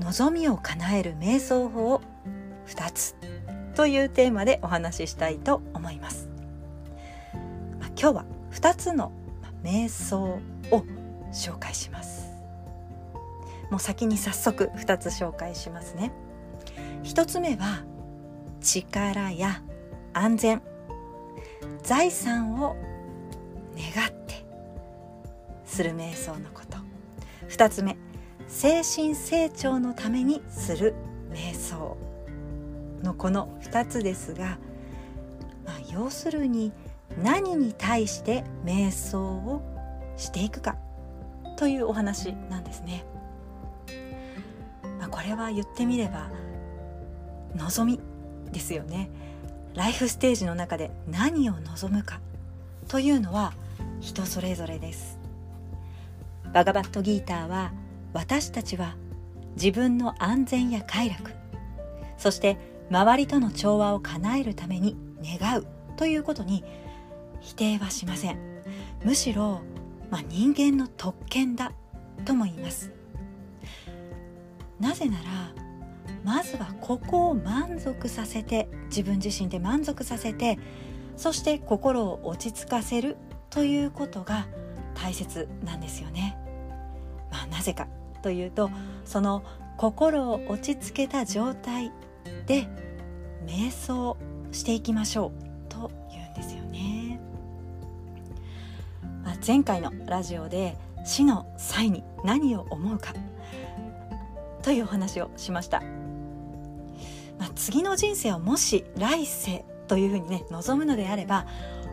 望みを叶える瞑想法2つというテーマでお話ししたいと思います、まあ、今日は2つの瞑想を紹介します。もう先に早速2つ紹介しますね。1つ目は力や安全。財産を願ってする瞑想のこと。2つ目精神成長のためにする瞑想のこの2つですが、まあ、要するに何に対して瞑想をしていくかというお話なんですね。まあ、これは言ってみれば望みですよね。ライフステージの中で何を望むかというのは人それぞれです。バガバットギーターは私たちは自分の安全や快楽そして周りとの調和を叶えるために願うということに否定はしません。むしろ、まあ、人間の特権だとも言います。なぜならまずはここを満足させて自分自身で満足させてそして心を落ち着かせるということが大切なんですよね。まあ、なぜか。というとその心を落ち着けた状態で瞑想していきましょうというんですよね。まあ、前回のラジオで死の際に何を思うかというお話をしました。まあ、次の人生をもし来世というふうにね望むのであれば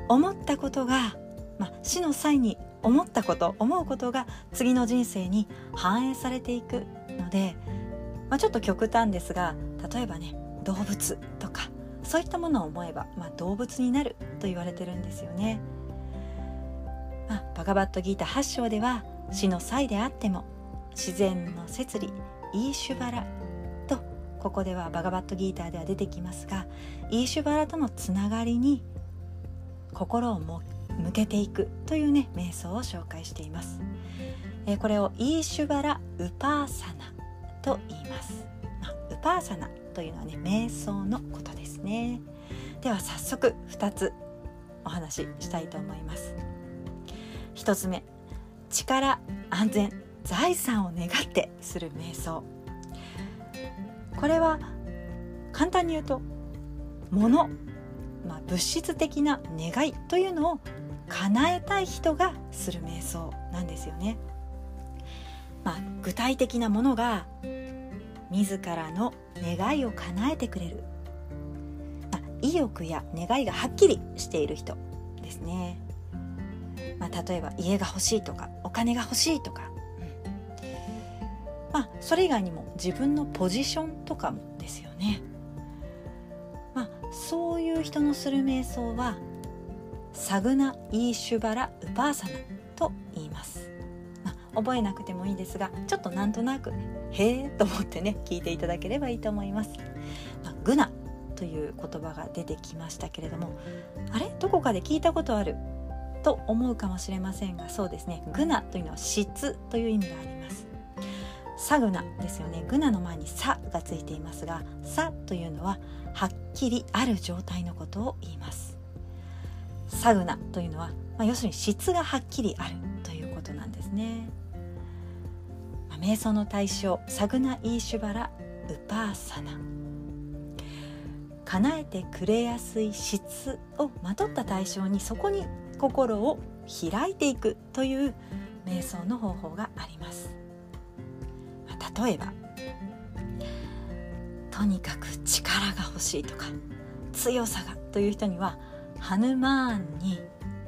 思ったことが、まあ、死の際に思ったこと思うことが次の人生に反映されていくので、まあ、ちょっと極端ですが例えばね動物とかそういったものを思えば、まあ、動物になると言われてるんですよね。まあ、バガバットギータ8章では死の際であっても自然の摂理イーシュバラとここではバガバットギーターでは出てきますがイーシュバラとのつながりに心を向向けていくというね瞑想を紹介しています、えー、これをイーシュバラウパーサナと言います、まあ、ウパーサナというのはね瞑想のことですね。では早速2つお話ししたいと思います。1つ目力安全財産を願ってする瞑想。これは簡単に言うと物まあ、物質的な願いというのを叶えたい人がする瞑想なんですよね。まあ、具体的なものが自らの願いを叶えてくれる、まあ、意欲や願いがはっきりしている人ですね。まあ、例えば家が欲しいとかお金が欲しいとか、まあ、それ以外にも自分のポジションとかもですよね。まあ、そういう人のする瞑想はサグナ・イーシュバラ・ウパーサナと言います、まあ、覚えなくてもいいですがちょっとなんとなくへえと思ってね聞いていただければいいと思います、まあ、グナという言葉が出てきましたけれどもあれ？どこかで聞いたことある？と思うかもしれませんがそうですね。グナというのは質という意味があります。サグナですよね。グナの前にサがついていますがサというのははっきりある状態のことを言います。サグナというのは、まあ、要するに質がはっきりあるということなんですね。まあ、瞑想の対象サグナ・イーシュバラ・ウパーサナ叶えてくれやすい質をまとった対象にそこに心を開いていくという瞑想の方法があります。まあ、例えばとにかく力が欲しいとか強さがという人にはハヌマーンに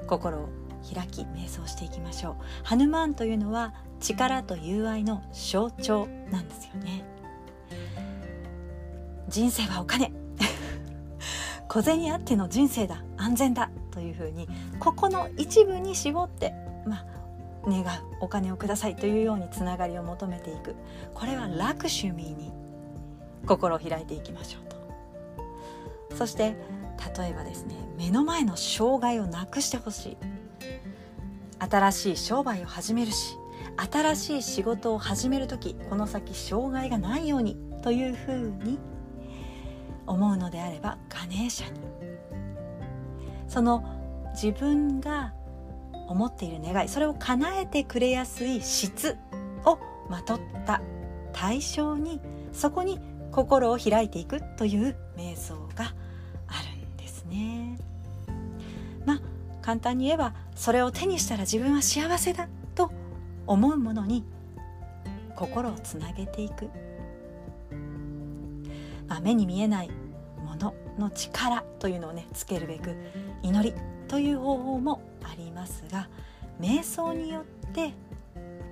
心を開き瞑想していきましょう。ハヌマーンというのは力と友愛の象徴なんですよね。人生はお金。小銭あっての人生だ。安全だというふうにここの一部に絞ってまあ願うお金をくださいというようにつながりを求めていく。これは楽趣味に心を開いていきましょうと。そして例えばですね目の前の障害をなくしてほしい。新しい商売を始めるし新しい仕事を始める時この先障害がないようにというふうに思うのであればガネーシャに。その自分が思っている願いそれを叶えてくれやすい質をまとった対象にそこに心を開いていくという瞑想がね。まあ簡単に言えばそれを手にしたら自分は幸せだと思うものに心をつなげていく、まあ、目に見えないものの力というのをねつけるべく祈りという方法もありますが瞑想によって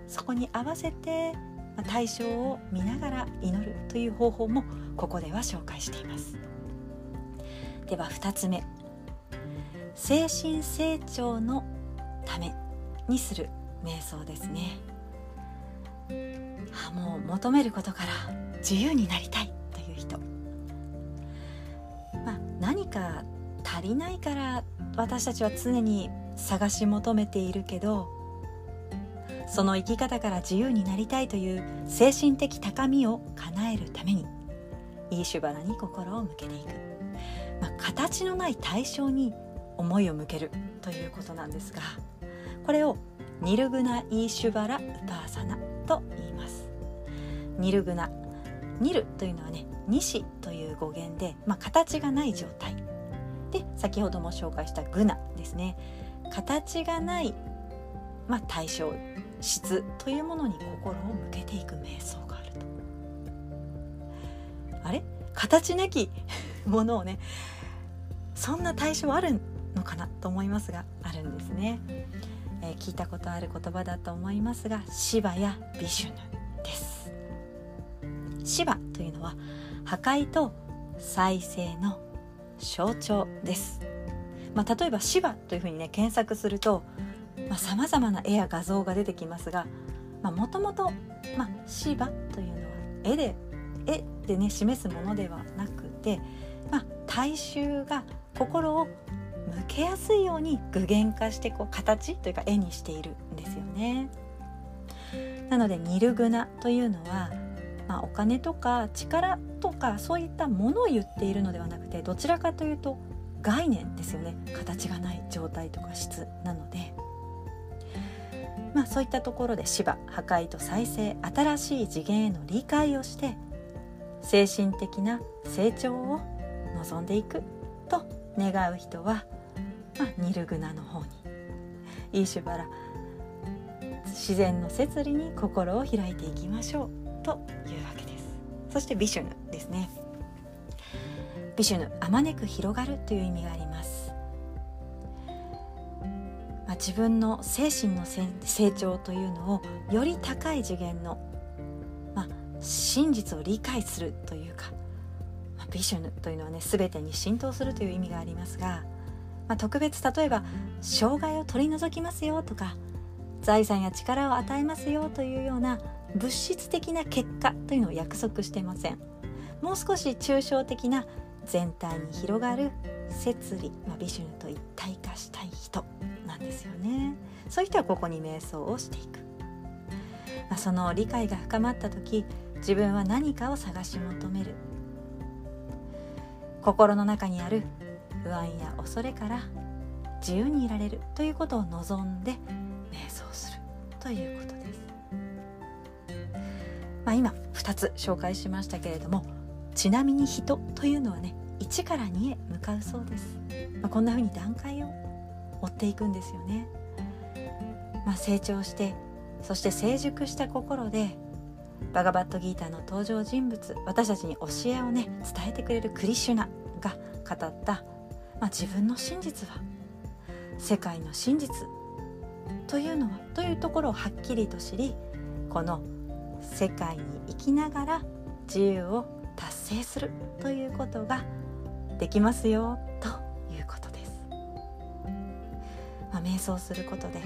そこに合わせて対象を見ながら祈るという方法もここでは紹介していますでは2つ目。精神成長のためにする瞑想ですね。あもう求めることから自由になりたいという人、まあ、何か足りないから私たちは常に探し求めているけどその生き方から自由になりたいという精神的高みを叶えるためにイーシュバラに心を向けていく、形のない対象に思いを向けるということなんですがこれをニルグナ・イーシュバラ・ウパーサナと言います。ニルグナニルというのはね西という語源で、まあ、形がない状態。で先ほども紹介したグナですね。形がない、まあ、対象質というものに心を向けていく瞑想があると。あれ？形なきものをねそんな対象あるのかなと思いますがあるんですね、えー、聞いたことある言葉だと思いますがシバやビシュヌです。シバというのは破壊と再生の象徴です、まあ、例えばシバというふうにね検索するとさまざ、まな絵や画像が出てきますがもともとシバというのは絵で絵でね示すものではなくて、まあ、大衆が心を向けやすいように具現化してこう形というか絵にしているんですよね。なのでニルグナというのはまあ、お金とか力とかそういったものを言っているのではなくてどちらかというと概念ですよね形がない状態とか質なので、まあ、そういったところで芝破壊と再生新しい次元への理解をして精神的な成長を望んでいくと願う人は、まあ、ニルグナの方に。イーシュバラ自然の摂理に心を開いていきましょう。というわけです。そしてビシュヌですね。ビシュヌあまねく広がるという意味があります、まあ、自分の精神の成長というのをより高い次元の、まあ、真実を理解するというか、ビシュヌというのはね全てに浸透するという意味がありますが、まあ、特別例えば障害を取り除きますよとか財産や力を与えますよというような物質的な結果というのを約束してません。もう少し抽象的な全体に広がる摂理、まあ、ビシュヌと一体化したい人なんですよね。そういう人はここに瞑想をしていく、まあ、その理解が深まった時自分は何かを探し求める。心の中にある不安や恐れから自由にいられるということを望んで瞑想するということです。まあ、今2つ紹介しましたけれどもちなみに人というのはね1から2へ向かうそうです、まあ、こんな風に段階を追っていくんですよね、まあ、成長してそして成熟した心でバガバットギーターの登場人物私たちに教えをね伝えてくれるクリシュナが語った、まあ、自分の真実は世界の真実というのはというところをはっきりと知りこの世界に生きながら自由を達成するということができますよということです。まあ、瞑想することで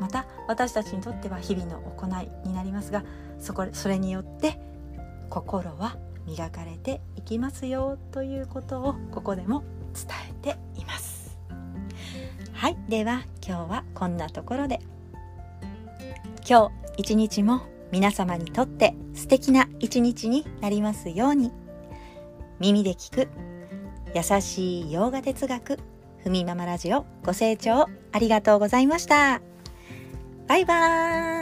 また私たちにとっては日々の行いになりますがそこそれによって心は磨かれていきますよということをここでも伝えています。はいでは今日はこんなところで。今日一日も皆様にとって素敵な一日になりますように。耳で聞く優しい洋画哲学ふみママラジオご清聴ありがとうございました。バイバーイ。